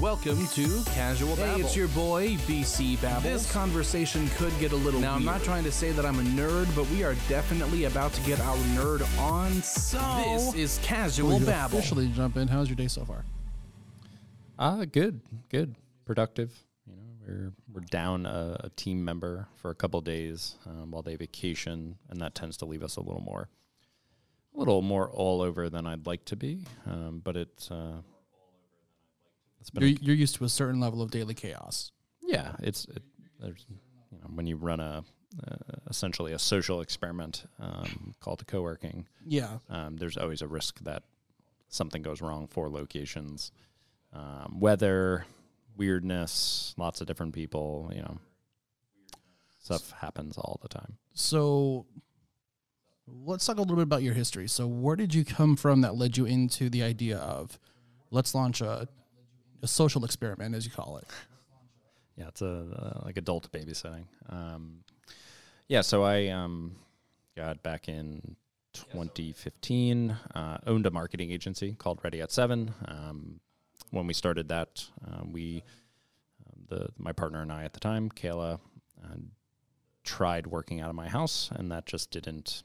Welcome to Casual Babble. Hey, it's your boy, BC Babbles. This conversation could get a little now, I'm not trying to say that I'm a nerd, but we are definitely about to get our nerd on. So This is Casual Before you Babble. officially jump in, how's your day so far? Uh, good, good, productive. You know, we're we're down a, a team member for a couple days um, while they vacation, and that tends to leave us a little more, a little more all over than I'd like to be. Um, but it's uh, been a You're, you're used to a certain level of daily chaos. yeah, it's it, there's you know when you run a uh, essentially a social experiment um, called co-working, Yeah. um, there's always a risk that something goes wrong for locations, um, weather, weirdness, lots of different people. You know, stuff happens all the time. So let's talk a little bit about your history. So where did you come from that led you into the idea of let's launch a, a social experiment, as you call it? Yeah, it's a uh, like adult babysitting. Um, yeah, so I um, got back in 2015, uh, owned a marketing agency called Ready at Seven. Um, when we started that, uh, we um, the my partner and I at the time, Kayla, uh, tried working out of my house, and that just didn't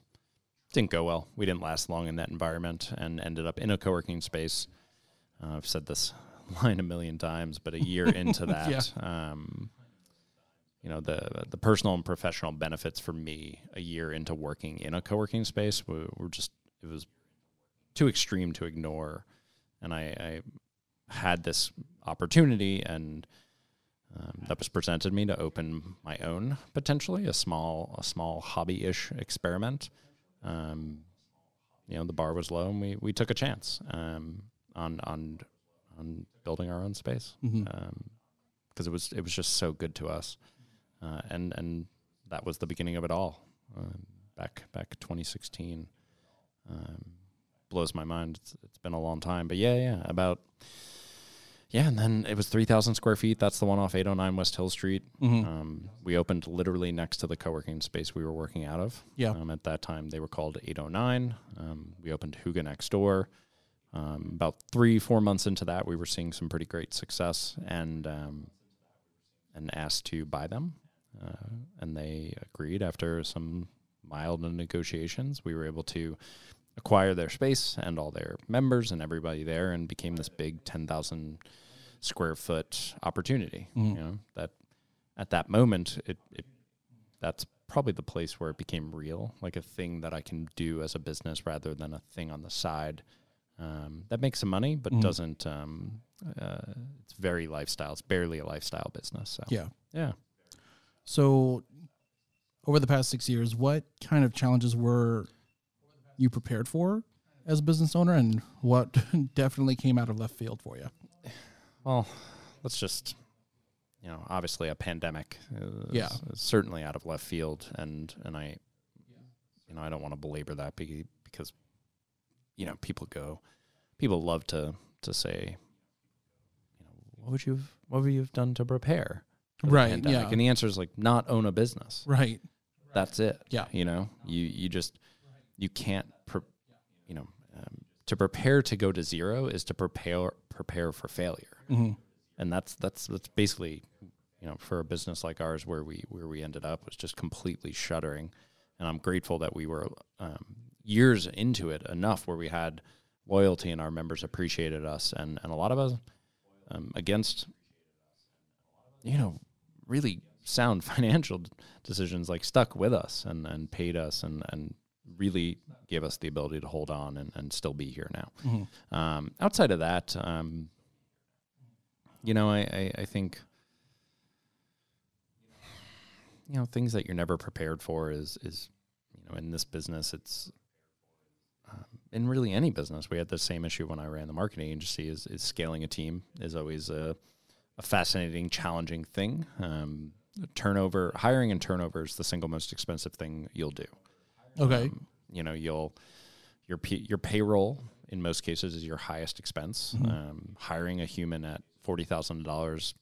didn't go well. We didn't last long in that environment, and ended up in a co-working space. Uh, I've said this line a million times, but a year into that, um, you know, the the personal and professional benefits for me a year into working in a co-working space were, were just it was too extreme to ignore, and I, I had this opportunity and um, that was presented me to open my own potentially a small a small hobby-ish experiment. Um, you know, the bar was low, and we, we took a chance um, on on on building our own space because it was it was just so good to us, uh, and and that was the beginning of it all. Um, back back 2016, um, blows my mind. It's, it's been a long time, but yeah, yeah, about yeah, and then it was 3,000 square feet. That's the one off 809 West Hill Street. Mhm. Um, we opened literally next to the co-working space we were working out of. Yeah. Um, at that time, they were called 809. Um, we opened Hygge next door. Um, about three, four months into that, we were seeing some pretty great success, and um, and asked to buy them, uh, and they agreed after some mild negotiations. We were able to acquire their space and all their members and everybody there, and became this big 10,000 square foot opportunity. Mhm. You know that at that moment, it, it that's probably the place where it became real, like a thing that I can do as a business rather than a thing on the side um, that makes some money, but Mhm. doesn't. Um, uh, it's very lifestyle. It's barely a lifestyle business. So Yeah. yeah. So over the past six years, what kind of challenges were you prepared for as a business owner and what definitely came out of left field for you? Well, let's just, you know, obviously a pandemic is, Yeah. certainly out of left field, and and I, you know, I don't want to belabor that because, you know, people go, people love to to say, you know, what would you have, what would you have done to prepare? Right, pandemic? yeah. And the answer is like not own a business. Right. That's it. Yeah. You know, you you just you can't, pre- you know, um, to prepare to go to zero is to prepare prepare for failure hmm and that's that's that's basically you know for a business like ours where we where we ended up was just completely shuttering and i'm grateful that we were um, years into it enough where we had loyalty and our members appreciated us and and a lot of us um, against you know really sound financial decisions like stuck with us and and paid us and and really gave us the ability to hold on and, and still be here now. Hmm um, outside of that, um, you know, I, I, I think, you know, things that you're never prepared for is, is, you know, in this business, it's, in really any business, we had the same issue when I ran the marketing agency is, is scaling a team is always a, a fascinating, challenging thing. Um, turnover, hiring and turnover is the single most expensive thing you'll do. Okay. Um, you know, you'll your P, your payroll in most cases is your highest expense. Mhm. Um, hiring a human at forty thousand dollars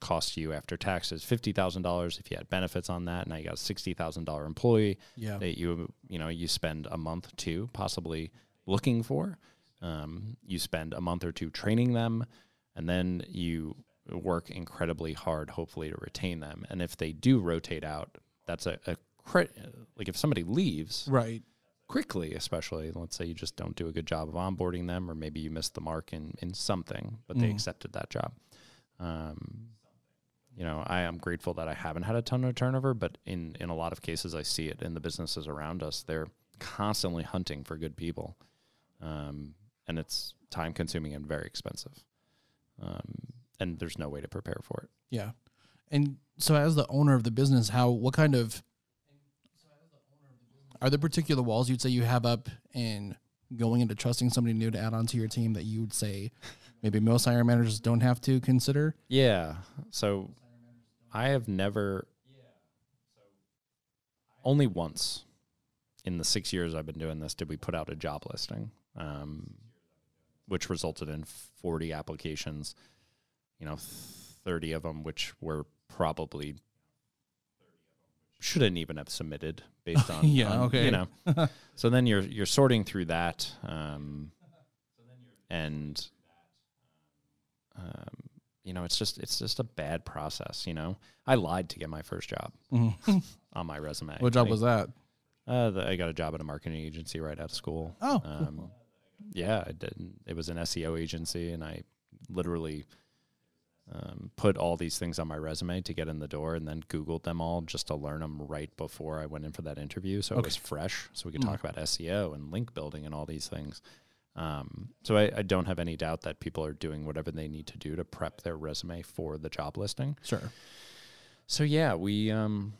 costs you after taxes fifty thousand dollars. If you had benefits on that, now you got a sixty thousand dollar employee yeah. that you you know you spend a month two possibly looking for. Um, you spend a month or two training them, and then you work incredibly hard, hopefully, to retain them. And if they do rotate out, that's a, a crit. Like if somebody leaves Right. quickly, especially, let's say you just don't do a good job of onboarding them, or maybe you missed the mark in in something, but they Mm. accepted that job. Um, you know, I am grateful that I haven't had a ton of turnover, but in in a lot of cases, I see it in the businesses around us. They're constantly hunting for good people, um, and it's time consuming and very expensive. Um, and there's no way to prepare for it. Yeah. And so as the owner of the business, how what kind of are there particular walls you'd say you have up in going into trusting somebody new to add onto your team that you would say maybe most hiring managers don't have to consider? Yeah. So I have never, only once in the six years I've been doing this did we put out a job listing, um, which resulted in 40 applications, you know, 30 of them, which were probably shouldn't even have submitted based on, Yeah, on, okay. you know. so then you're, you're sorting through that. Um, and, um, you know, it's just it's just a bad process. You know, I lied to get my first job Mhm. on my resume. what job I, was that? Uh, the, I got a job at a marketing agency right out of school. Oh, Um, yeah, I didn't. It was an SEO agency, and I literally um, put all these things on my resume to get in the door, and then Googled them all just to learn them right before I went in for that interview. So it was fresh, so we could Mm. talk about SEO and link building and all these things. Um, so I, I don't have any doubt that people are doing whatever they need to do to prep their resume for the job listing. sure. So yeah, we um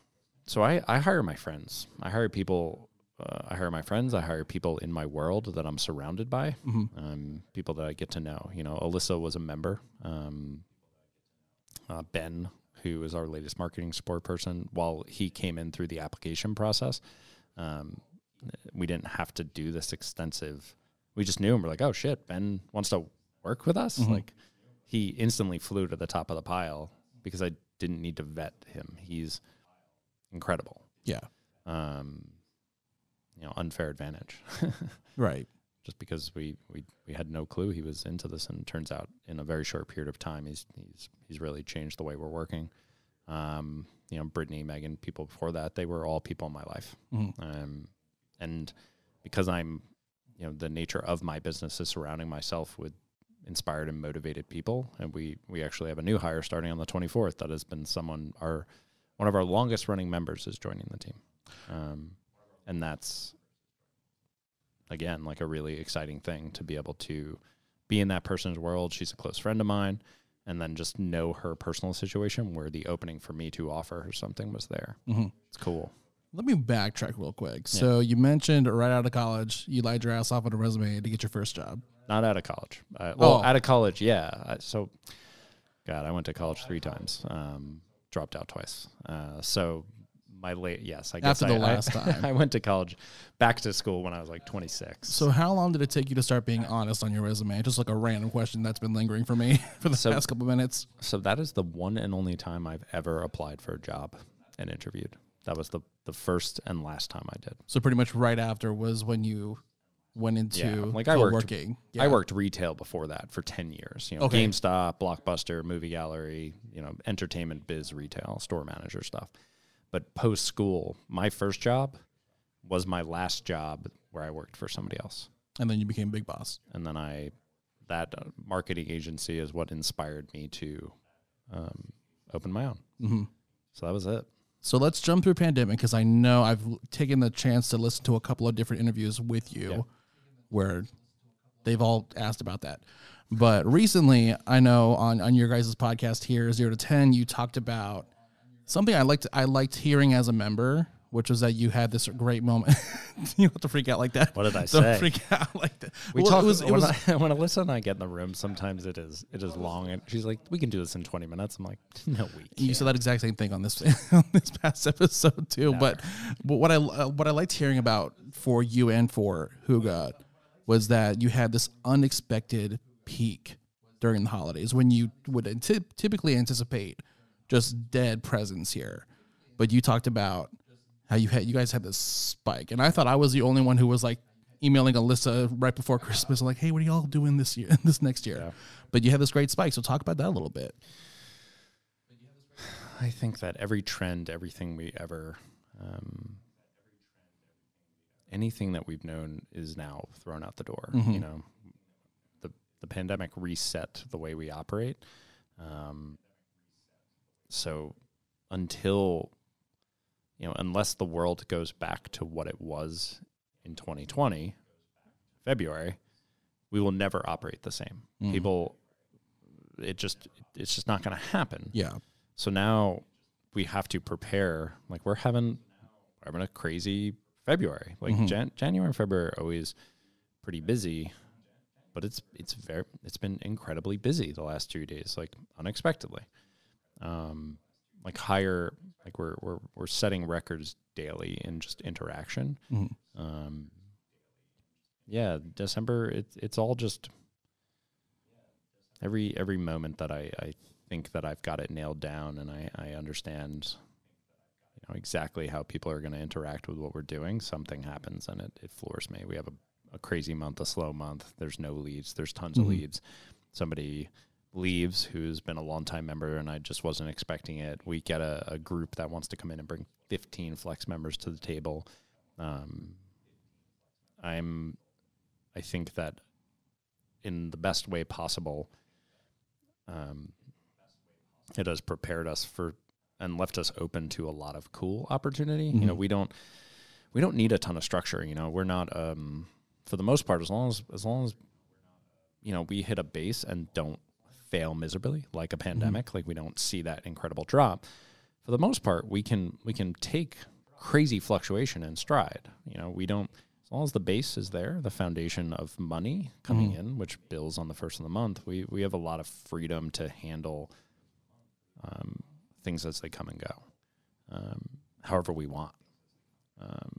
so I I hire my friends. I hire people uh, I hire my friends, I hire people in my world that I'm surrounded by. hmm Um people that I get to know. You know, Alyssa was a member. Um uh, Ben, who is our latest marketing support person, while he came in through the application process, um, we didn't have to do this extensive. We just knew him. We're like, oh shit, Ben wants to work with us. Mhm. Like, he instantly flew to the top of the pile because I didn't need to vet him. He's incredible. Yeah. Um, you know, unfair advantage. Right. just because we, we we had no clue he was into this, and turns out in a very short period of time, he's he's he's really changed the way we're working. Um, you know, Brittany, Megan, people before that, they were all people in my life, Mhm. um, and because I'm, you know, the nature of my business is surrounding myself with inspired and motivated people, and we we actually have a new hire starting on the 24th that has been someone our one of our longest running members is joining the team, um, and that's again like a really exciting thing to be able to be in that person's world. She's a close friend of mine, and then just know her personal situation where the opening for me to offer her something was there. hmm It's cool. Let me backtrack real quick. So you mentioned right out of college, you lied your ass off on a resume to get your first job. Not out of college. Uh, well, Oh. out of college, yeah. I, so, God, I went to college three times. Um, dropped out twice. Uh, so my late, yes, I guess After the I- I- last time. I went to college, back to school when I was like 26. So how long did it take you to start being honest on your resume? Just like a random question that's been lingering for me for the So- past couple minutes. So that is the one and only time I've ever applied for a job and interviewed. That was the the first and last time I did. So pretty much right after was when you went into Yeah, like I worked- working. I worked retail before that for 10 years. You know, Okay. GameStop, Blockbuster, movie gallery, you know, entertainment biz retail, store manager stuff. But post school, my first job was my last job where I worked for somebody else. and then you became big boss. And then I that uh, marketing agency is what inspired me to um, open my own. hmm So that was it. So let's jump through pandemic because I know I've taken the chance to listen to a couple of different interviews with you Yeah. where they've all asked about that. But recently, I know on, on your guys' podcast here, zero to ten, you talked about something I liked I liked hearing as a member, which was that you had this great moment. you don't have to freak out like that. What did I Don't say? freak out like that. We Well, talk. It was, it when, was, I, when Alyssa and I get in the room, sometimes it is it is long, and she's like, "We can do this in twenty minutes." I'm like, "No, we can't." You said that exact same thing on this on this past episode too. But, but what I uh, what I liked hearing about for you and for Hygge was that you had this unexpected peak during the holidays when you would anti- typically anticipate just dead presence here, but you talked about how you had you guys had this spike, and I thought I was the only one who was like emailing Alyssa right before Christmas, like, "Hey, what are y'all doing this year? This next year?" Yeah. But you had this great spike, so talk about that a little bit. I think that every trend, everything we ever, um, anything that we've known is now thrown out the door. Mhm. You know, the the pandemic reset the way we operate. Um, so until you know, unless the world goes back to what it was in 2020, February, we will never operate the same. Mhm. People, it just it's just not going to happen. Yeah. So now we have to prepare. Like we're having we're having a crazy February. Like Mhm. Jan- January and February are always pretty busy, but it's it's very it's been incredibly busy the last two days, like unexpectedly. Um, like higher, like we're we're we're setting records daily in just interaction. Mhm. Um, yeah, December. It's it's all just every every moment that I, I think that I've got it nailed down and I, I understand you know exactly how people are going to interact with what we're doing. Something happens and it, it floors me. We have a, a crazy month, a slow month. There's no leads. There's tons Mhm. of leads. Somebody leaves who's been a longtime member and I just wasn't expecting it. We get a, a group that wants to come in and bring 15 flex members to the table. Um, I'm, I think that in the best way possible, um, it has prepared us for and left us open to a lot of cool opportunity. You know, Mhm. we don't we don't need a ton of structure. You know, we're not um, for the most part as long as as long as you know we hit a base and don't fail miserably like a pandemic, like we don't see that incredible drop. For the most part, we can we can take crazy fluctuation in stride. You know, we don't as long as the base is there, the foundation of money coming Mhm. in, which bills on the first of the month, we we have a lot of freedom to handle um, things as they come and go, um, however we want. Um,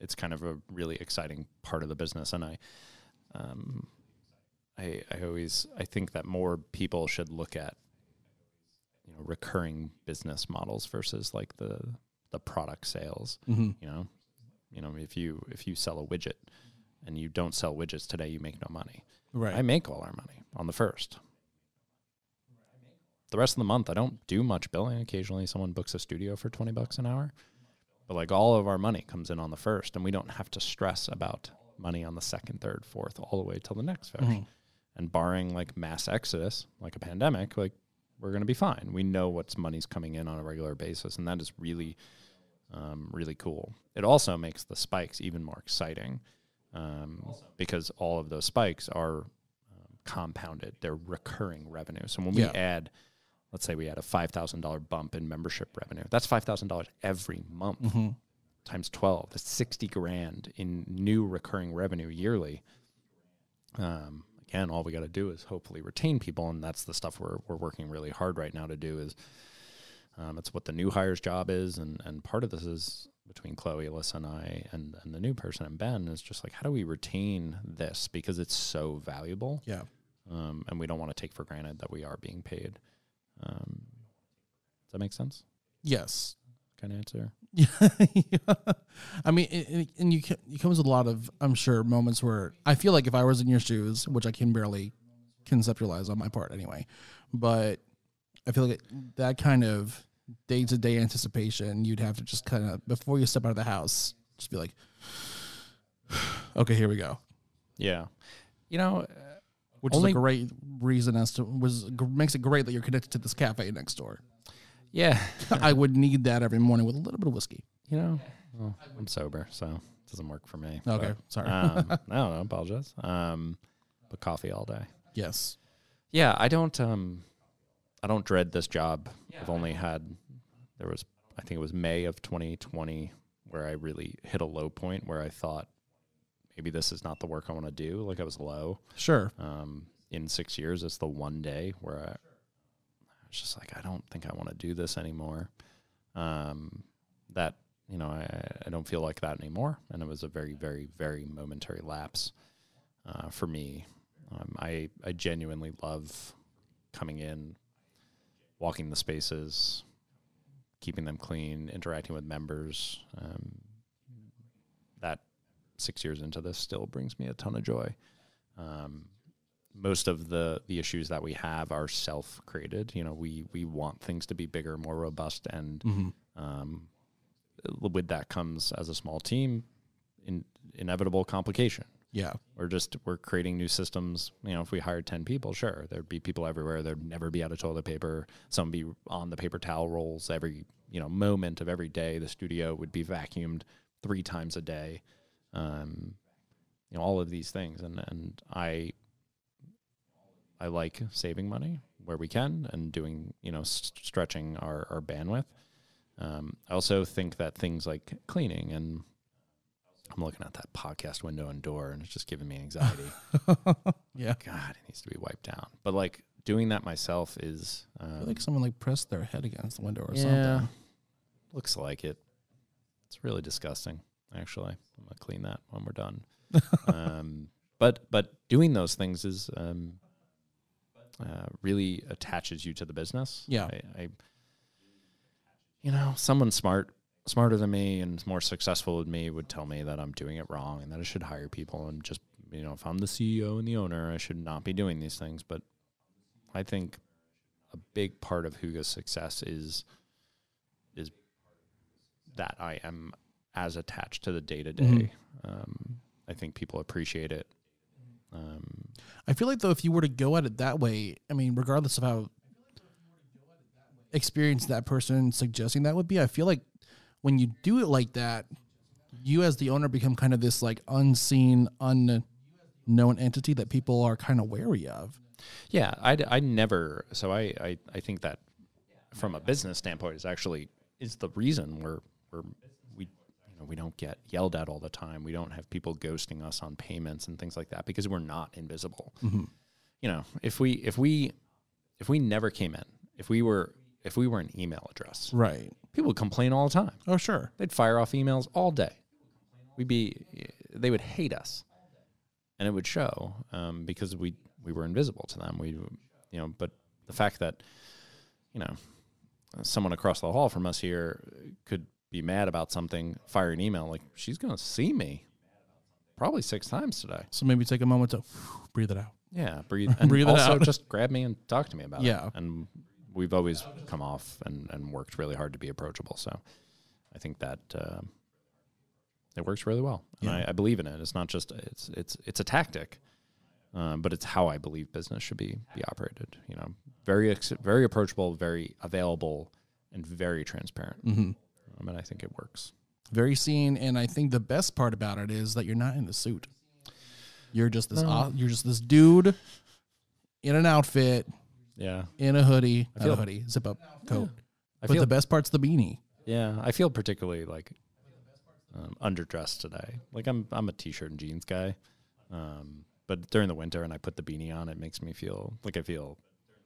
it's kind of a really exciting part of the business, and I, um, I, I always I think that more people should look at you know recurring business models versus like the the product sales Mm-hmm. you know you know if you if you sell a widget and you don't sell widgets today you make no money Right. i make all our money on the first the rest of the month i don't do much billing occasionally someone books a studio for 20 bucks an hour but like all of our money comes in on the first and we don't have to stress about money on the second third fourth all the way till the next fair Mhm. And barring like mass exodus like a pandemic like we're going to be fine. We know what's money's coming in on a regular basis and that is really um, really cool. It also makes the spikes even more exciting um, because all of those spikes are um, compounded. They're recurring revenue. So when we add let's say we add a $5000 bump in membership revenue that's $5000 every month Mm-hmm. times 12 that's 60 grand in new recurring revenue yearly. Um, again all we got to do is hopefully retain people and that's the stuff we're, we're working really hard right now to do is um, it's what the new hires job is and, and part of this is between chloe alyssa and i and, and the new person and ben is just like how do we retain this? Because it's so valuable. Yeah. um, and we don't want to take for granted that we are being paid. Um, does that make sense? Yes. kind of answer Yeah, I mean, it, and you it comes with a lot of, I'm sure, moments where I feel like if I was in your shoes, which I can barely conceptualize on my part anyway, but I feel like that kind of day to day anticipation, you'd have to just kind of before you step out of the house, just be like, okay, here we go. yeah you know Which Only- is a great reason as to was makes it great that you're connected to this cafe next door. Yeah I would need that every morning with a little bit of whiskey. You know, well, I'm sober, so it doesn't work for me. Okay, But, sorry. um, no, no, apologize. Um, but coffee all day. yes. Yeah, I don't. Um, I don't dread this job. I've only had. There was, I think it was May of 2020, where I really hit a low point where I thought maybe this is not the work I want to do. Like I was low. Sure. Um, in six years, it's the one day where I, I was just like, I don't think I want to do this anymore. Um, that you know, I, I don't feel like that anymore, and it was a very, very, very momentary lapse uh, for me. Um, I I genuinely love coming in, walking the spaces, keeping them clean, interacting with members. Um, that six years into this still brings me a ton of joy. Um, most of the the issues that we have are self created. You know, we we want things to be bigger, more robust, and Mm-hmm. um, with that comes as a small team, in, inevitable complication. Yeah. We're just we're creating new systems. You know, if we hired ten people, sure, there'd be people everywhere. There'd never be out of toilet paper. Some be on the paper towel rolls every you know moment of every day. The studio would be vacuumed three times a day. Um, you know, all of these things, and and I I like saving money where we can and doing you know s- stretching our our bandwidth. Um, I also think that things like cleaning and I'm looking at that podcast window and door, and it's just giving me anxiety. Yeah. God, it needs to be wiped down. But like doing that myself is I um, feel like someone like pressed their head against the window or yeah, something. looks like it. It's really disgusting. Actually, I'm gonna clean that when we're done. um, but but doing those things is um, uh, really attaches you to the business. Yeah. I, I you know, someone smart smarter than me and more successful than me would tell me that I'm doing it wrong and that I should hire people and just you know, if I'm the CEO and the owner, I should not be doing these things. But I think a big part of Hygge's success is is that I am as attached to the day to day. Um I think people appreciate it. Um, I feel like though, if you were to go at it that way, I mean, regardless of how experienced that person suggesting that would be, I feel like when you do it like that, you as the owner become kind of this like unseen, unknown entity that people are kind of wary of. Yeah, I, I never. So I, I, I think that from a business standpoint is actually is the reason we're we're we you know we don't get yelled at all the time. We don't have people ghosting us on payments and things like that because we're not invisible. You know, if we if we if we never came in, if we were if we were an email address, Right. people would complain all the time. Oh, sure. They'd fire off emails all day. We'd be, they would hate us, and it would show um, because we we were invisible to them. We, you know, but the fact that, you know, someone across the hall from us here could be mad about something, fire an email like she's gonna see me, probably six times today. So maybe take a moment to breathe it out. Yeah, breathe and Breathe it out. just grab me and talk to me about Yeah. it. Yeah, and we've always come off and, and worked really hard to be approachable. So I think that um it works really well, and Yeah. I, I believe in it. It's not just it's it's it's a tactic, um, but it's how I believe business should be be operated. You know, very ex- very approachable, very available, and very transparent. Mm-hmm. Um, and I think it works. Very seen, and I think the best part about it is that you're not in the suit. You're just this. No. you're just this dude in an outfit, Yeah, in a hoodie, I feel- a hoodie, zip up coat. I but feel the best part's the beanie. Yeah, I feel particularly like um, underdressed today. Like I'm I'm a t-shirt and jeans guy, um, but during the winter and I put the beanie on, it makes me feel like I feel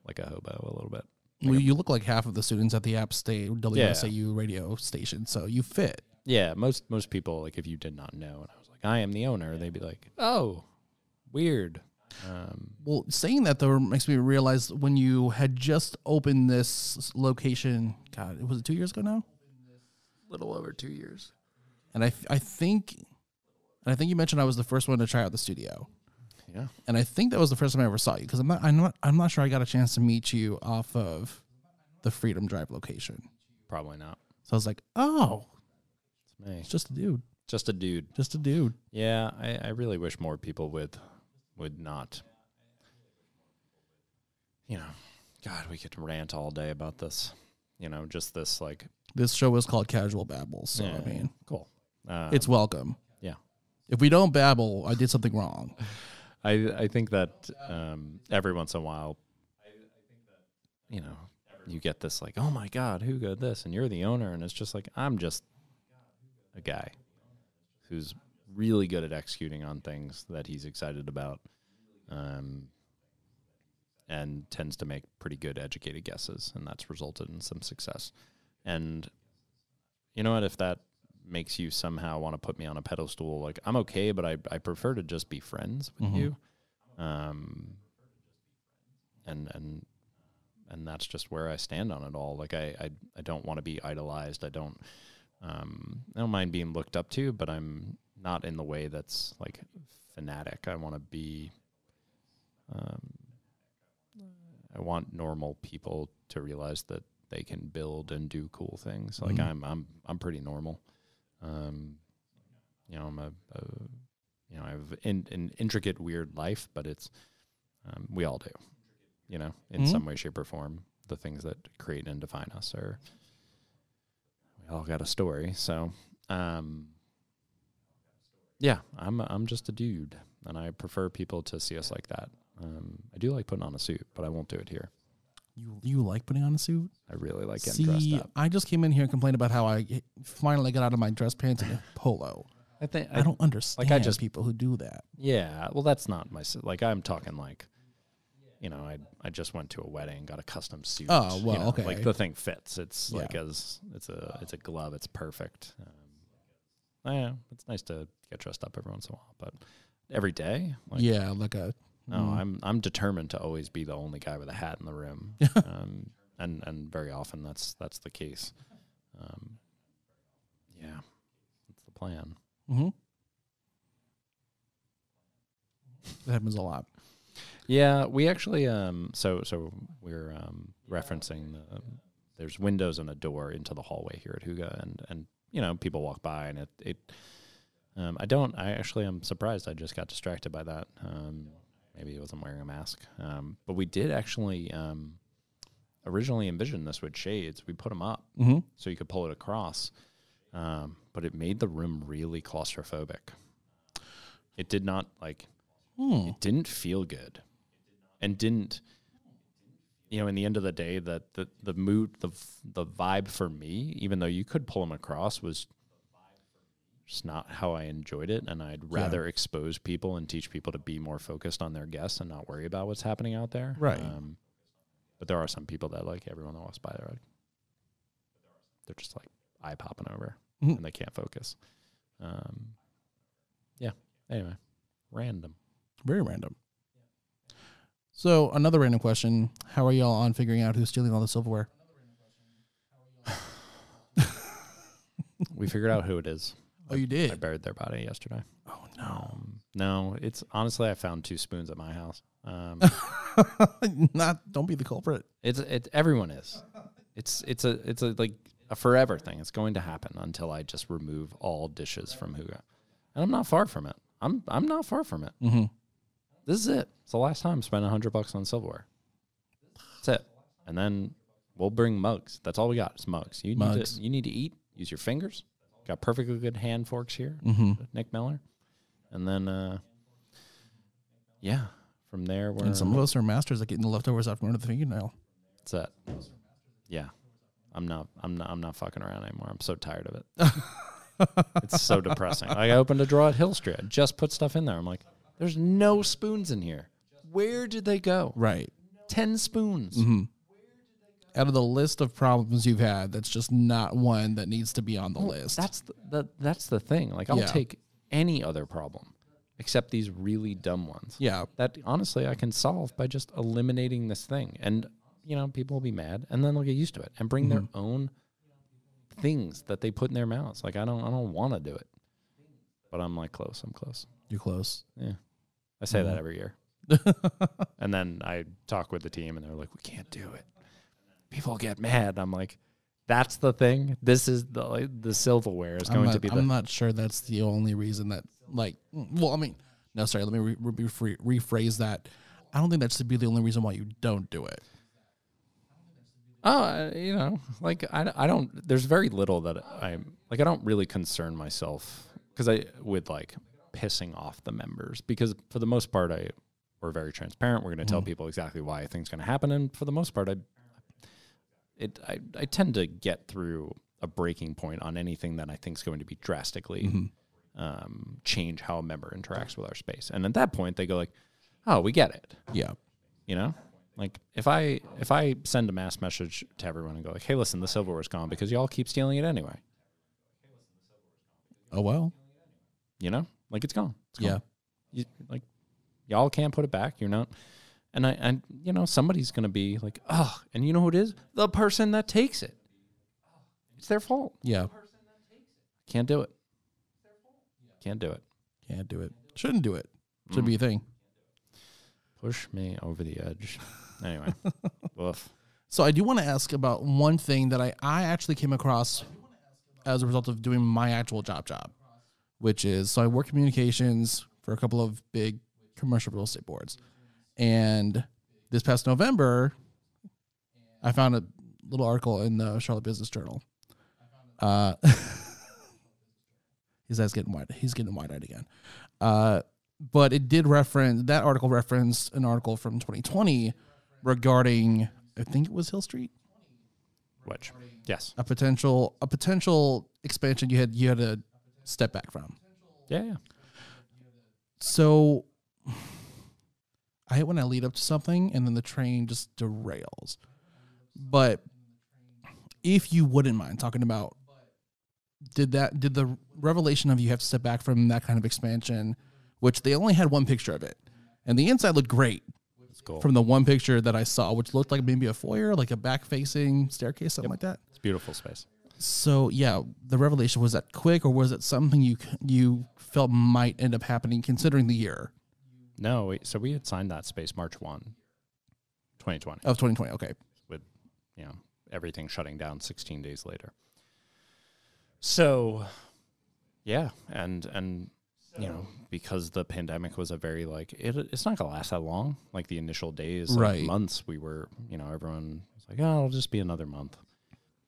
like a hobo a little bit. Well, you look like half of the students at the App State WASU radio station, so you fit. Yeah, most most people like if you did not know, and I was like, I am the owner, they'd be like, Oh, weird. Um, Well, saying that though makes me realize when you had just opened this location. God, was it two years ago now? little over two years. And I, I think, and I think you mentioned I was the first one to try out the studio. Yeah, and I think that was the first time I ever saw you because I'm not, I'm not, I'm not sure I got a chance to meet you off of the Freedom Drive location. probably not. So I was like, oh, It's me, it's just a dude, just a dude. just a dude. Yeah, I, I really wish more people would would not. You know, God, we could rant all day about this. You know, just this like. This show is called Casual Babbles. so yeah, I mean, cool. Uh, it's welcome. yeah. If we don't babble, I did something wrong. I I think that um, every once in a while, you know, you get this like, oh my God, who got this? And you're the owner, and it's just like I'm just a guy who's really good at executing on things that he's excited about, um, and tends to make pretty good educated guesses, and that's resulted in some success. And you know what? If that makes you somehow want to put me on a pedestal, like I'm okay, but I I prefer to just be friends with Mhm. you. Um, and and and that's just where I stand on it all. Like I I, I don't want to be idolized. I don't um I don't mind being looked up to, but I'm not in the way that's like fanatic. I want to be. Um, I want normal people to realize that they can build and do cool things. Like Mhm. I'm, I'm, I'm pretty normal. Um, you know, I'm a, a you know, I have in, an intricate, weird life, but it's, um, we all do, you know, in Mhm. some way, shape, or form. The things that create and define us are, we all got a story. So, um, yeah, I'm, I'm just a dude, and I prefer people to see us like that. Um, I do like putting on a suit, but I won't do it here. You you like putting on a suit? I really like getting dressed See, up. I just came in here and complained about how I finally got out of my dress pants and a polo. I think I, don't understand Like I just- people who do that. Yeah, well, that's not my like. I'm talking like, you know, I I just went to a wedding, got a custom suit. Oh, you well, know, okay. Like the thing fits. It's Yeah. like as it's a it's a glove. It's perfect. Um, yeah, it's nice to get dressed up every once in a while, but every day, like, yeah, like a no, mm, I'm I'm determined to always be the only guy with a hat in the room. um, and and very often that's that's the case. Um, yeah, that's the plan. mhm. That happens a lot. Yeah, we actually um so so we're um referencing the there's windows and a door into the hallway here at Hygge and and you know people walk by and it it um I don't I actually am surprised I just got distracted by that um maybe he wasn't wearing a mask. Um but we did actually um originally envision this with shades. We put them up Mm-hmm. so you could pull it across. Um but it made the room really claustrophobic. It did not like Hmm. it didn't feel good. And didn't you know in the end of the day that the the mood the the vibe for me even though you could pull them across was just not how I enjoyed it and I'd rather expose people and teach people to be more focused on their guests and not worry about what's happening out there Right. um, but there are some people that like everyone that walks by they're like they're just like eye popping over Mhm. and they can't focus um, yeah anyway random Very random. So another random question: How are y'all on figuring out who's stealing all the silverware? we figured out who it is Oh, you did? I buried their body yesterday. Oh no. Um, no, it's honestly I found two spoons at my house. Um, Not. Don't be the culprit. it's it everyone is. It's it's a it's a like a forever thing. It's going to happen until I just remove all dishes from Hygge, and I'm not far from it. I'm I'm not far from it. Mm-hmm. This is it. It's the last time I spent a hundred bucks on silverware. That's it. And then we'll bring mugs. That's all we got. It's mugs. You need Mugs. to you need to eat. Use your fingers. Got perfectly good hand forks here. Mm-hmm. Nick Miller. And then, uh, yeah, from there, we're And some of us are masters at getting the leftovers out off under the fingernail. that's it. Yeah, I'm not, I'm not, I'm not fucking around anymore. I'm so tired of it. it's so depressing. Like, I opened a drawer at Hill Street. I just put stuff in there. I'm like, there's no spoons in here. Where did they go? Right. Ten spoons. Mm-hmm. Out of the list of problems you've had, that's just not one that needs to be on the list. That's the, the that's the thing. Like, I'll Yeah. take any other problem except these really dumb ones. yeah. that honestly I can solve by just eliminating this thing. And you know, people will be mad and then they'll get used to it and bring their mm-hmm. own things that they put in their mouths. Like I don't I don't want to do it. But I'm like close, I'm close. You're close. Yeah. I say that mm-hmm. every year. and then I talk with the team and they're like, We can't do it. People get mad. I'm like, that's the thing. This is the like, the silverware is I'm going not, to be I'm not sure that's the only reason that, like, well, I mean, no, sorry, let me re- re- rephrase that. I don't think that should be the only reason why you don't do it. Oh, uh, you know, like I, I don't. There's very little that I'm like. I don't really concern myself because I with like pissing off the members because for the most part I we're very transparent. We're going to tell people exactly why a thing's going to happen, and for the most part I it I, I tend to get through a breaking point on anything that I think is going to be drastically um, change how a member interacts with our space, and at that point they go like, oh, we get it Yeah. you know like if i if i send a mass message to everyone and go like hey listen the silverware's gone because y'all keep stealing it anyway Oh, well. you know like it's gone it's Yeah. gone. you, like y'all can't put it back you're not and i and you know somebody's gonna be like oh and you know who it is the person that takes it it's their fault Yeah. can't do it Can't do it. Can't do it. Shouldn't do it. Should be a mm. thing. Push me over the edge. Anyway, woof. So I do want to ask about one thing that I, I actually came across as a result of doing my actual job job, which is so I work communications for a couple of big commercial real estate boards. And this past November, I found a little article in the Charlotte Business Journal. Uh, his eyes getting wide. He's getting wide eyed again. Uh, but it did reference that article referenced an article from 2020 regarding I think it was Hill Street Which, yes, a potential a potential expansion you had you had to step back from. yeah, yeah. So I hate when I lead up to something and then the train just derails. But if you wouldn't mind talking about did that did the revelation of you have to step back from that kind of expansion, which they only had one picture of it. And the inside looked great cool. from the one picture that I saw, which looked like maybe a foyer, like a back facing staircase, something like that. it's beautiful space. So yeah, the revelation was that quick, or was it something you you felt might end up happening considering the year No, we, so we had signed that space March 1, 2020, of 2020? Okay, with you know everything shutting down 16 days later. So, yeah, and and you know because the pandemic was a very like it, it's not gonna last that long. Like the initial days, like Right. months, we were you know everyone was like, oh, it'll just be another month,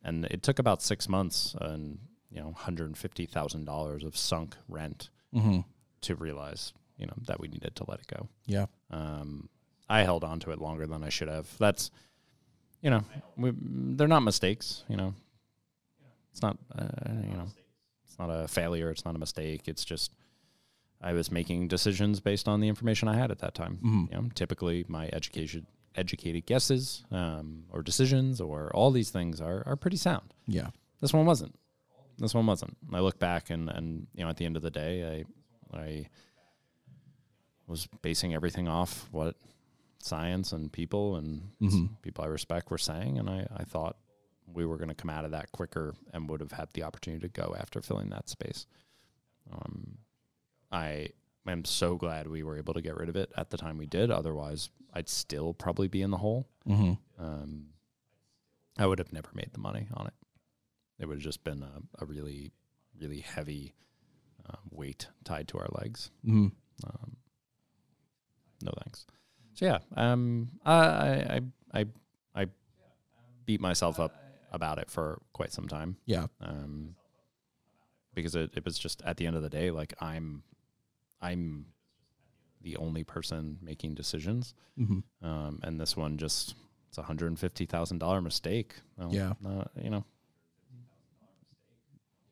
and it took about six months and you know 150 thousand dollars of sunk rent mm-hmm. to realize you know that we needed to let it go. yeah, Um, I held on to it longer than I should have. That's, you know, we, they're not mistakes. You know, it's not, uh, you know, it's not a failure. It's not a mistake. It's just I was making decisions based on the information I had at that time. Mhm. You know, typically my education, educated guesses um, or decisions or all these things are are pretty sound. yeah, This one wasn't. This one wasn't. I look back and and you know at the end of the day, I I was basing everything off what science and people and Mhm. people I respect were saying, and I I thought we were going to come out of that quicker and would have had the opportunity to go after filling that space. Um, I am so glad we were able to get rid of it at the time we did. Otherwise, I'd still probably be in the hole mm-hmm. um, I would have never made the money on it. It would have just been a, a really, really heavy uh, weight tied to our legs. Mm-hmm. Um, So yeah, um, I, I, I, I beat myself up about it for quite some time. yeah, Um, because it, it was just at the end of the day, like I'm, I'm the only person making decisions. mm-hmm. Um, and this one just it's a hundred and fifty thousand dollar mistake. Well, Yeah. uh, you know,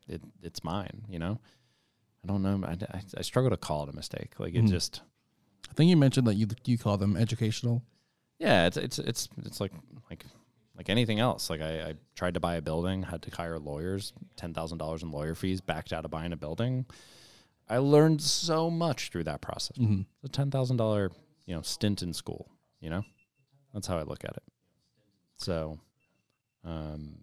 it it's mine. You know, I don't know. I, I, I struggle to call it a mistake. Like it Mhm. just I think you mentioned that you you call them educational. yeah. It's it's it's it's like like like anything else. Like I, I tried to buy a building, had to hire lawyers, ten thousand dollars in lawyer fees, backed out of buying a building. I learned so much through that process. Mm-hmm. It's a ten thousand dollar you know stint in school. You know, that's how I look at it. So, um,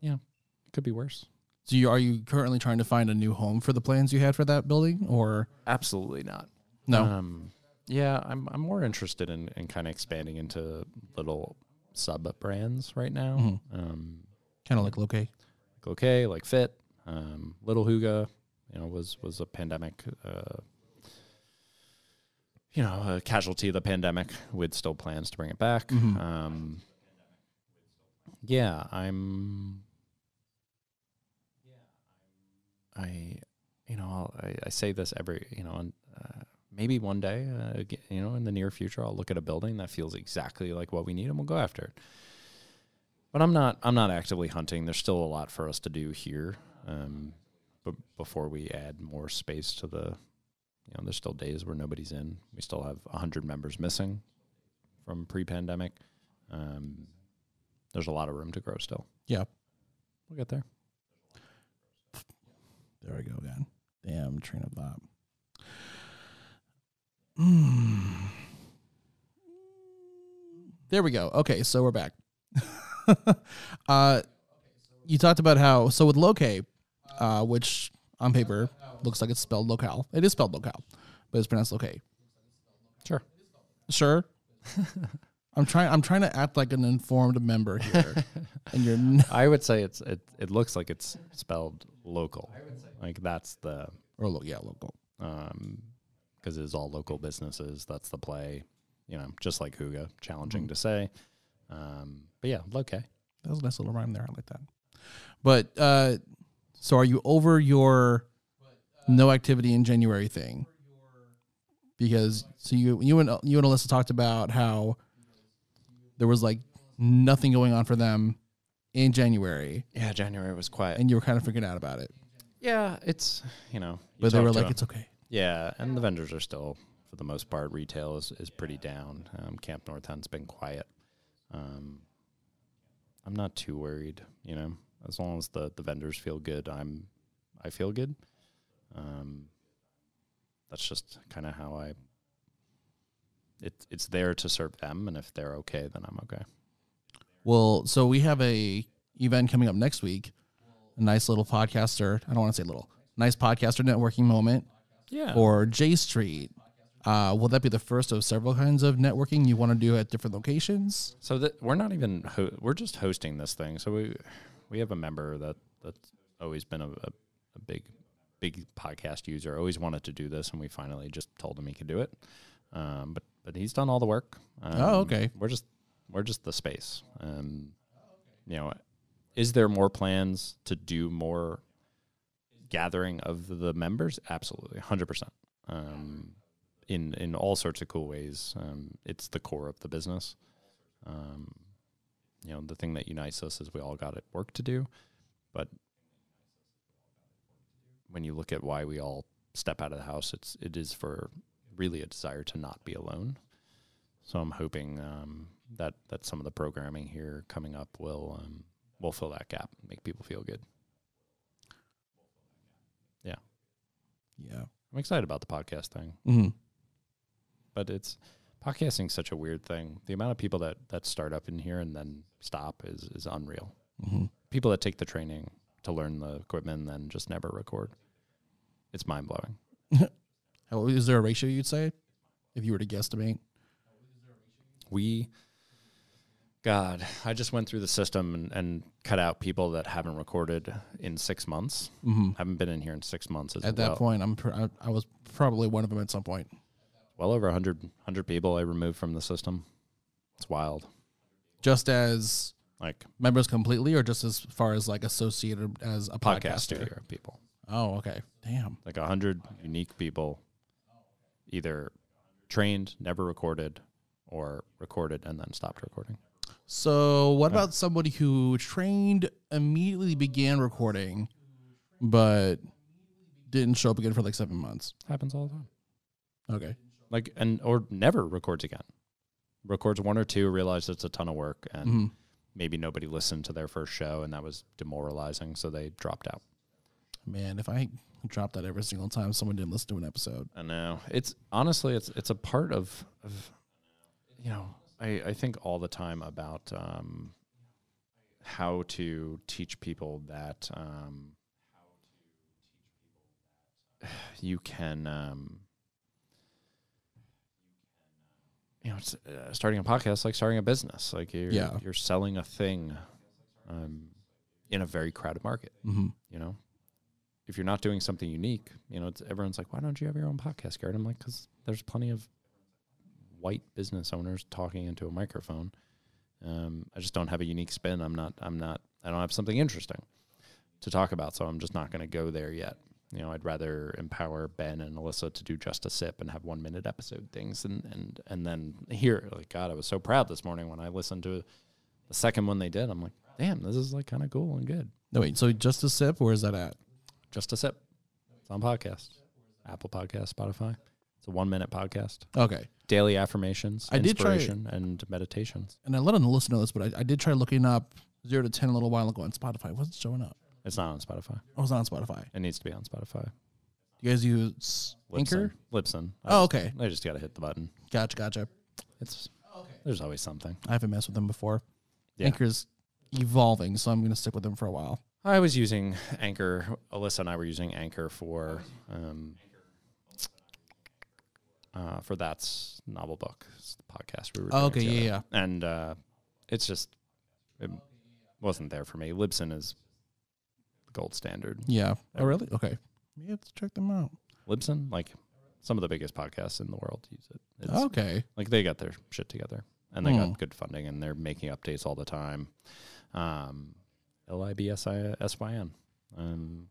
yeah, it could be worse. So you are you currently trying to find a new home for the plans you had for that building, or Absolutely not. No? Um, yeah, I'm I'm more interested in, in kind of expanding into little sub brands right now. Mhm. Um, kind of like Loke. like like Fit, um, Little Hygge, you know, was was a pandemic, uh, you know, a casualty of the pandemic with still plans to bring it back. Mhm. Um, yeah, I'm. Yeah, I, you know, I'll, I, I say this every, you know, uh, maybe one day, uh, you know, in the near future, I'll look at a building that feels exactly like what we need, and we'll go after it but I'm not I'm not actively hunting. There's still a lot for us to do here. Um, but before we add more space to the, you know, there's still days where nobody's in. We still have hundred members missing from pre-pandemic. Um, there's a lot of room to grow still. Yeah. We'll get there. There we go again. Damn train of thought. Mm. There we go. Okay, so we're back. uh, you talked about how so with Loke, uh, which on paper looks like it's spelled locale. It is spelled locale, but it's pronounced locale. Sure. Sure. I'm trying. I'm trying to act like an informed member here, and you're. N- I would say it's it. It looks like it's spelled local. Like that's the or lo- yeah, local. um because it's all local businesses. That's the play. You know, just like Hygge, challenging to say. Um, but yeah, okay. That was a nice little rhyme there. I like that. But uh, so are you over your no activity in January thing? Because so you you and you and Alyssa talked about how there was like nothing going on for them in January, Yeah, January was quiet. and you were kind of freaking out about it. yeah, it's you know, you But they were like, a- "It's okay." Yeah, and the vendors are still, for the most part, retail is, is pretty down. Um, Camp North End's been quiet. Um, I'm not too worried, you know, as long as the, the vendors feel good, I'm, I feel good. Um, that's just kind of how I. It, it's there to serve them, and if they're okay, then I'm okay. Well, so we have a event coming up next week. A nice little podcaster. I don't want to say little. Nice podcaster networking moment. Yeah. or J Street. Uh, will that be the first of several kinds of networking you want to do at different locations? So that we're not even ho- we're just hosting this thing. So we we have a member that that's always been a, a, a big big podcast user. Always wanted to do this, and we finally just told him he could do it. Um, but but he's done all the work. Um, Oh, okay. We're just we're just the space. Um, you know, is there more plans to do more gathering of the members? Absolutely, hundred percent. Um, in in all sorts of cool ways. Um, it's the core of the business. Um, you know, the thing that unites us is we all got it work to do, but when you look at why we all step out of the house, it's it is for really a desire to not be alone. So I'm hoping um, that that some of the programming here coming up will um, will fill that gap, make people feel good. Yeah. I'm excited about the podcast thing. hmm but it's podcasting such a weird thing. The amount of people that that start up in here and then stop is is unreal. hmm People that take the training to learn the equipment and then just never record. It's mind blowing. Is there a ratio you'd say if you were to guesstimate? We God, I just went through the system and, and cut out people that haven't recorded in six months. hmm Haven't been in here in six months. As At that well. point, I'm pr- I, I was probably one of them at some point. well over 100, 100 people I removed from the system. It's wild. Just as Like members completely, or just as far as like associated as a podcast podcaster? studio people. Oh, okay. Damn. like a hundred unique people either trained, never recorded, or recorded and then stopped recording. So, what about somebody who trained, immediately began recording, but didn't show up again for like seven months? Happens all the time. Okay. Like and or never records again. Records one or two, realizes it's a ton of work, and hmm maybe nobody listened to their first show, and that was demoralizing, so they dropped out. Man, if I dropped that every single time someone didn't listen to an episode. I know it's honestly it's it's a part of of you know I I think all the time about um how to teach people that um you can um you know it's, uh, starting a podcast like starting a business like you're Yeah. you're selling a thing um in a very crowded market Mm-hmm. you know if you're not doing something unique you know it's, everyone's like why don't you have your own podcast garrett i'm like because there's plenty of white business owners talking into a microphone um, i just don't have a unique spin i'm not i'm not i don't have something interesting to talk about so i'm just not going to go there yet you know i'd rather empower ben and alyssa to do just a sip and have one minute episode things and and and then here like god i was so proud this morning when i listened to the second one they did i'm like damn this is like kind of cool and good No, wait. So, just a sip, where is that at? just a sip. It's on podcast, Apple Podcast, Spotify. It's a one minute podcast. Okay. Daily affirmations, I did try- inspiration, and meditations. And I let them listen to this, but I, I did try looking up zero to 10 a little while ago on Spotify. It wasn't showing up. It's not on Spotify. Oh, it's not on Spotify. It needs to be on Spotify. You guys use Anchor? Libsyn. I Oh, just- okay. I just got to hit the button. Gotcha, gotcha. It's okay. there's always something. I haven't messed with them before. Yeah. Anchor's evolving, so I'm going to stick with them for a while. I was using Anchor. Alyssa and I were using Anchor for um, uh, for that's novel book podcast we were. Oh, doing okay, yeah, together. And uh, it's just it wasn't there for me. Libsyn is the gold standard. Yeah. Oh, really? Okay. Have to check them out. Libsyn, like some of the biggest podcasts in the world use it. It's, Okay. Like they got their shit together and they Hmm. got good funding and they're making updates all the time. Um, L I B S I S Y N. Um,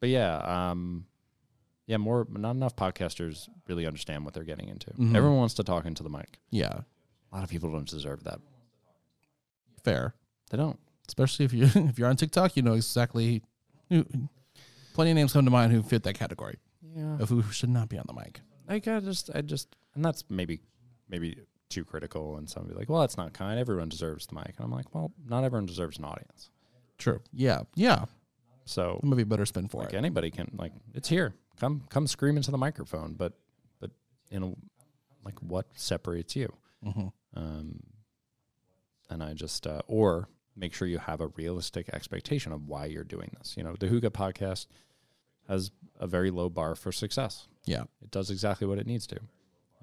but yeah, um, yeah, more not enough podcasters really understand what they're getting into. Mhm. Everyone wants to talk into the mic. Yeah. A lot of people don't deserve that. Fair. They don't. Especially if you if you're on TikTok, you know exactly. Who, plenty of names come to mind who fit that category Yeah. of who should not be on the mic. Like I just, I just, and that's maybe, maybe too critical. And some be like, well, that's not kind. Everyone deserves the mic. And I'm like, well, not everyone deserves an audience. True. Yeah. Yeah. So That might be better spin for like it. anybody can like it's here come come scream into the microphone but but you know like what separates you? Hmm um and i just uh, or make sure you have a realistic expectation of why you're doing this. You know the Hygge podcast has a very low bar for success. Yeah. it does exactly what it needs to.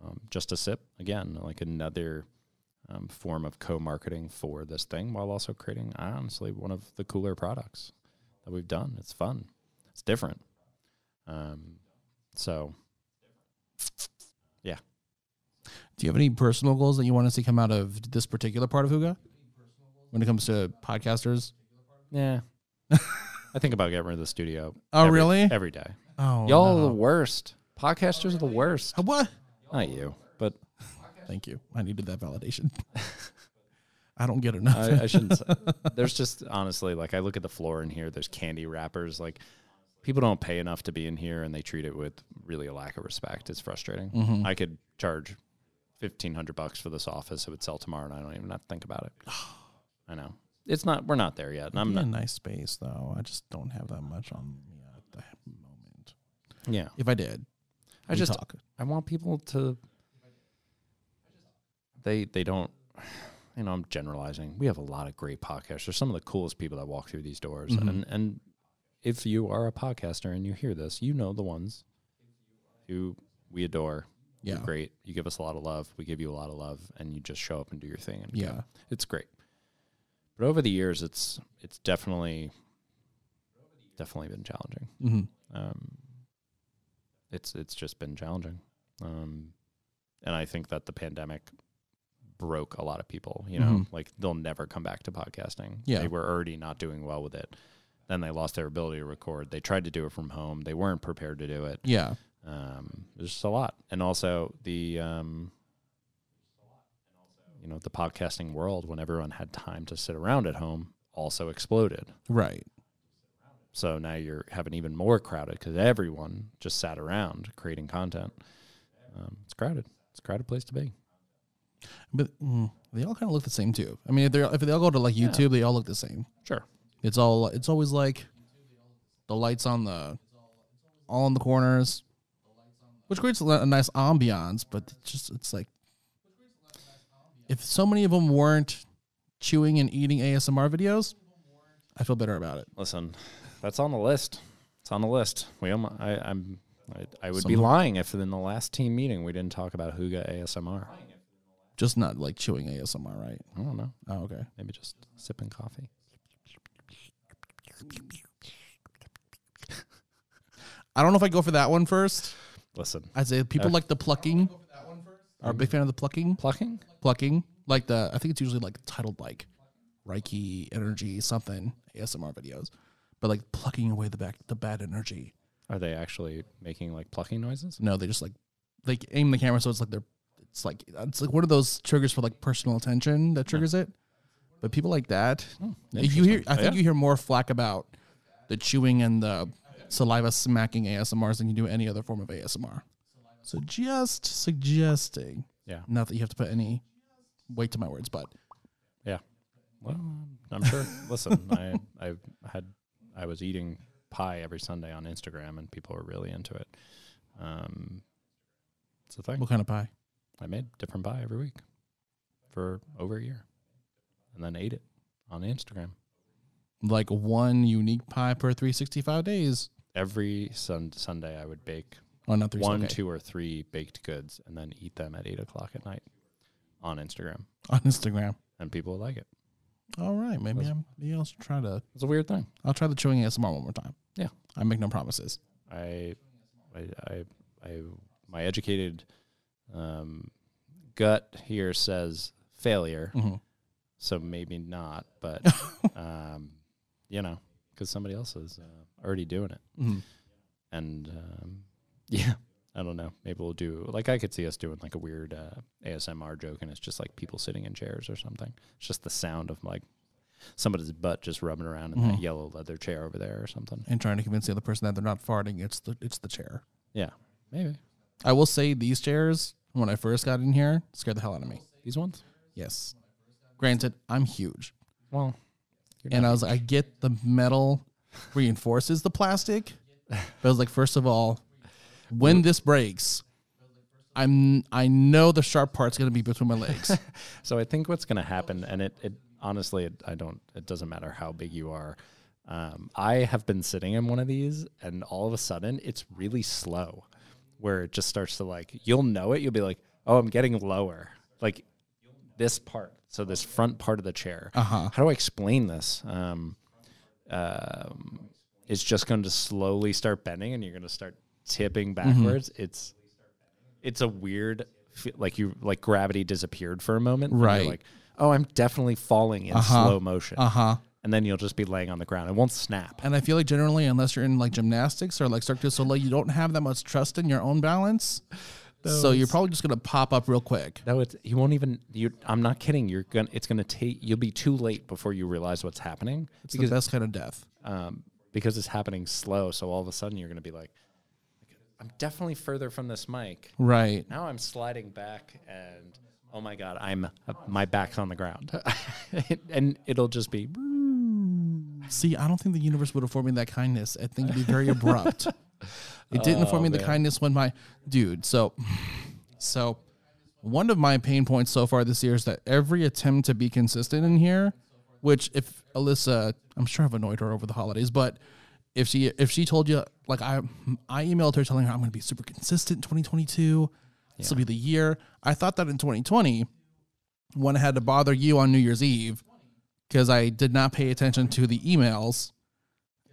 Um, just a sip again like another um, form of co-marketing for this thing while also creating honestly one of the cooler products that we've done. It's fun. It's different um, so yeah. Do you have any personal goals that you want to see come out of this particular part of Hygge when it comes to podcasters? yeah i think about getting rid of the studio Oh, every- really? every day Oh, y'all are the worst podcasters are the worst Uh, what? not you but Thank you. I needed that validation. I don't get enough. I, I shouldn't. Say, there's just honestly, like I look at the floor in here. There's candy wrappers. Like people don't pay enough to be in here, and they treat it with really a lack of respect. It's frustrating. Mhm. I could charge fifteen hundred bucks for this office. It would sell tomorrow, and I don't even have to think about it. I know it's not. We're not there yet. And I'm not. a nice space though. I just don't have that much on me at the moment. Yeah, If I did, I just talk. I want people to. They they don't. You know, I'm generalizing. We have a lot of great podcasts. There's some of the coolest people that walk through these doors, Mhm. and and if you are a podcaster and you hear this, you know the ones who we adore. You're Yeah. great. You give us a lot of love. We give you a lot of love, and you just show up and do your thing. And Yeah. it's great. But over the years, it's it's definitely definitely been challenging hmm um, it's it's just been challenging, um, and I think that the pandemic broke a lot of people. You know, Mhm. like they'll never come back to podcasting. Yeah. they were already not doing well with it. Then they lost their ability to record. They tried to do it from home. They weren't prepared to do it. Yeah. Um, there's just a lot, and also the um, you know the podcasting world when everyone had time to sit around at home also exploded. Right. So now you're having even more crowded because everyone just sat around creating content. Um, it's crowded. It's a crowded place to be. But mm, they all kind of look the same too. I mean, if they if they all go to like Yeah. YouTube, they all look the same. Sure. It's all it's always like the lights on the all in the corners, which creates a, nice ambiance. But it's just it's like if so many of them weren't chewing and eating ASMR videos, I feel better about it. Listen, that's on the list. It's on the list. We, um, I, I'm, I, I would be lying if in the last team meeting we didn't talk about Hygge ASMR. Just not like chewing ASMR, right? I don't know. Oh, okay. Maybe just sipping coffee. I don't know if I go for that one first. Listen, I'd say people Uh, like the plucking. Are a big fan of the plucking. plucking. plucking like the I think it's usually like titled like Reiki energy something ASMR videos, but like plucking away the back the bad energy. Are they actually making like plucking noises? No, they just like they aim the camera so it's like they're it's like it's like one of those triggers for like personal attention that triggers it. But people like that, you hear I think Yeah. you hear more flack about the chewing and the saliva smacking ASMRs than you do any other form of ASMR. So just suggesting, Yeah. not that you have to put any weight to my words, but Yeah. Well, I'm sure. Listen, I I had I was eating pie every Sunday on Instagram, and people were really into it. Um, it's a thing. what kind of pie? I made different pie every week for over a year, and then ate it on Instagram. Like one unique pie per 365 days. Every sun- Sunday, I would bake Oh, not three. one, okay. two, or three baked goods and then eat them at eight o'clock at night on Instagram, on Instagram. and people would like it. All right, maybe I'm. Maybe I'll try to. It's a weird thing. I'll try the chewing ASMR one more time. Yeah. I make no promises. I, I, I, I my educated um, gut here says failure, hmm so maybe not, but um, you know, because somebody else is uh, already doing it, hmm and um, yeah, I don't know. Maybe we'll do like I could see us doing like a weird uh, ASMR joke, and it's just like people sitting in chairs or something. It's just the sound of like somebody's butt just rubbing around in that Mhm. yellow leather chair over there or something. And trying to convince the other person that they're not farting. It's the it's the chair. Yeah, maybe I will say these chairs when I first got in here scared the hell out of me. these ones. Yes. Granted, I'm huge, Well, and I was like, I get the metal reinforces the plastic, but I was like, first of all, when this breaks, I'm I know the sharp part's gonna be between my legs. So I think what's going to happen, and it, it honestly, it, I don't, it doesn't matter how big you are. Um, I have been sitting in one of these, and all of a sudden, it's really slow, where it just starts to like, you'll know it. You'll be like, oh, I'm getting lower, like this part. So this front part of the chair. Uh huh. How do I explain this? Um, um, it's just going to slowly start bending, and you're going to start tipping backwards. It's it's a weird, like you like gravity disappeared for a moment. and you're Right. Like, oh, I'm definitely falling in Uh-huh. slow motion, Uh huh. and then you'll just be laying on the ground. It won't snap. And I feel like generally, unless you're in like gymnastics or like Cirque du Soleil, you don't have that much trust in your own balance. So you're probably just gonna pop up real quick. No, it's you won't even. You, I'm not kidding. You're gonna. It's gonna take. You'll be too late before you realize what's happening. It's the best kind of death. um, because it's happening slow. So all of a sudden you're going to be like, I'm definitely further from this mic. Right. Now I'm sliding back and oh my God, I'm my back's on the ground. and it'll just be, See, I don't think the universe would afford me that kindness. I think it'd be very abrupt. It didn't Oh, me the kindness when my dude. So, so one of my pain points so far this year is that every attempt to be consistent in here, which if Alyssa, I'm sure I've annoyed her over the holidays, but if she if she told you like I I emailed her telling her I'm going to be super consistent in 2022, this will be the year. I thought that in 2020 when I had to bother you on New Year's Eve because I did not pay attention to the emails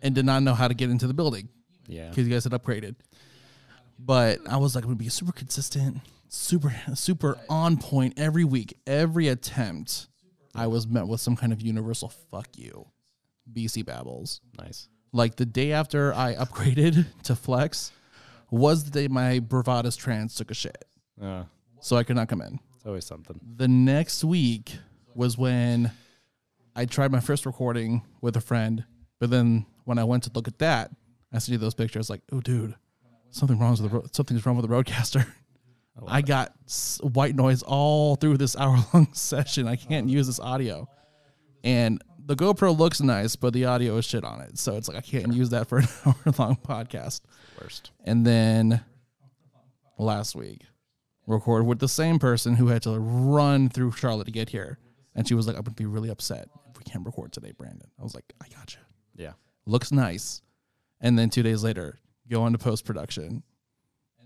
and did not know how to get into the building yeah. because you guys had upgraded. But I was like, I'm gonna be super consistent, super super on point every week, every attempt. I was met with some kind of universal fuck you, BC Babbles. Nice. Like the day after I upgraded to Flex was the day my Bravada's trans took a shit, Uh, so I could not come in. it's always something. The next week was when I tried my first recording with a friend, but then when I went to look at that, I see those pictures like, oh, dude, something wrong with the ro- something's wrong with the RODECaster. I got s- white noise all through this hour long session. I can't use this audio, and the GoPro looks nice, but the audio is shit on it. So it's like I can't use that for an hour long podcast. Worst. And then last week, recorded with the same person who had to run through Charlotte to get here. And she was like, I'm to be really upset if we can't record today, Brandon. I was like, I got you. Yeah. Looks nice. And then two days later, go into post production.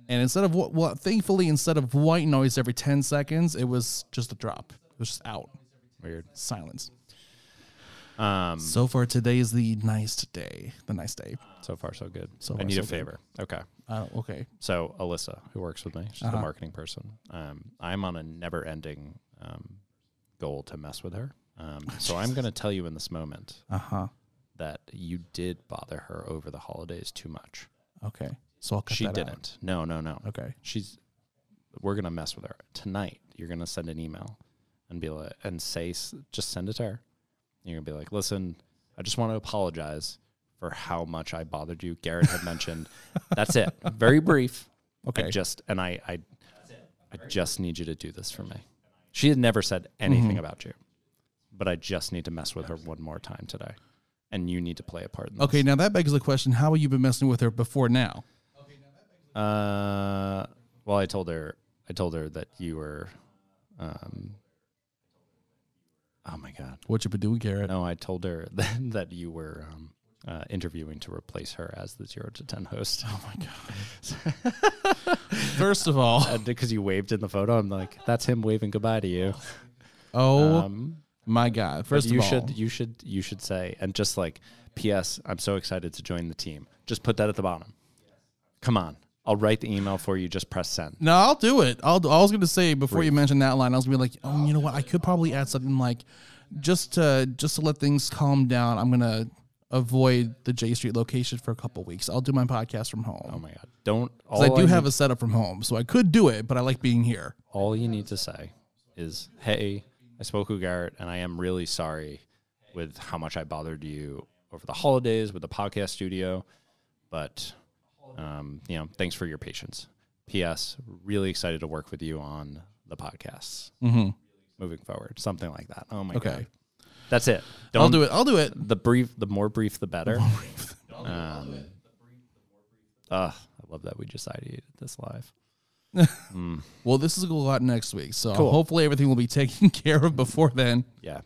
And instead of what, well, thankfully, instead of white noise every 10 seconds, it was just a drop. It was just out. Weird. Silence. Um, So far, today is the nice day. The nice day. so far, so good. So I need so a good. favor. Okay. Uh, okay. So Alyssa, who works with me, she's the Uh-huh. marketing person. Um, I'm on a never-ending um, goal to mess with her. Um, so I'm going to tell you in this moment Uh huh. That you did bother her over the holidays too much. Okay. So I'll cut she that out. didn't. No, no, no. Okay. She's. We're gonna mess with her tonight. You're gonna send an email and be like, and say, s- just send it to her. You're gonna be like, listen, I just want to apologize for how much I bothered you. Garrett had mentioned. That's it. Very brief. Okay. I just and I, I, I just need you to do this for me. She had never said anything Mm-hmm. about you, but I just need to mess with her one more time today, and you need to play a part in this. Okay, now that begs the question: How have you been messing with her before now? Uh, well, I told her, I told her that you were, um, Oh my god. What you been doing, Garrett? No, I told her that, that you were um, uh, interviewing to replace her as the zero to ten host. Oh my god. First of all, because you waved in the photo, I'm like, that's him waving goodbye to you. oh Um, my god. First you of all, should you should you should say and just like P.S. I'm so excited to join the team. Just put that at the bottom. Come on, I'll write the email for you. Just press send. No, I'll do it. I'll. I was gonna say before you mentioned that line, I was gonna be like, oh, you know what? I could probably add something like, just to just to let things calm down. I'm gonna avoid the J Street location for a couple weeks. I'll do my podcast from home. Oh my god! Don't. All I do have need, a setup from home, so I could do it, but I like being here. all you need to say is, "Hey, I spoke with Garrett, and I am really sorry with how much I bothered you over the holidays with the podcast studio, but um, you know, thanks for your patience." P.S. Really excited to work with you on the podcasts Mm-hmm. moving forward. Something like that. Oh my Okay. god! That's it. I'll Don't it. I'll do it. The brief, the more brief, the better. Um, uh, I love that we just ideated this live. Mm, Well, this is going to go out next week, so Cool. hopefully everything will be taken care of before then. yeah,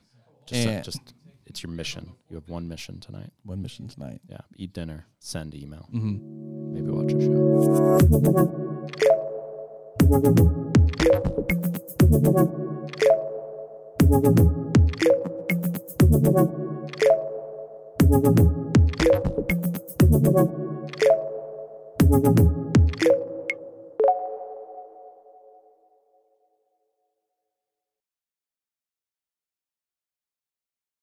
just, uh, just it's your mission. You have one mission tonight. One mission tonight. Yeah, eat dinner, send email, Mm-hmm. maybe watch a show.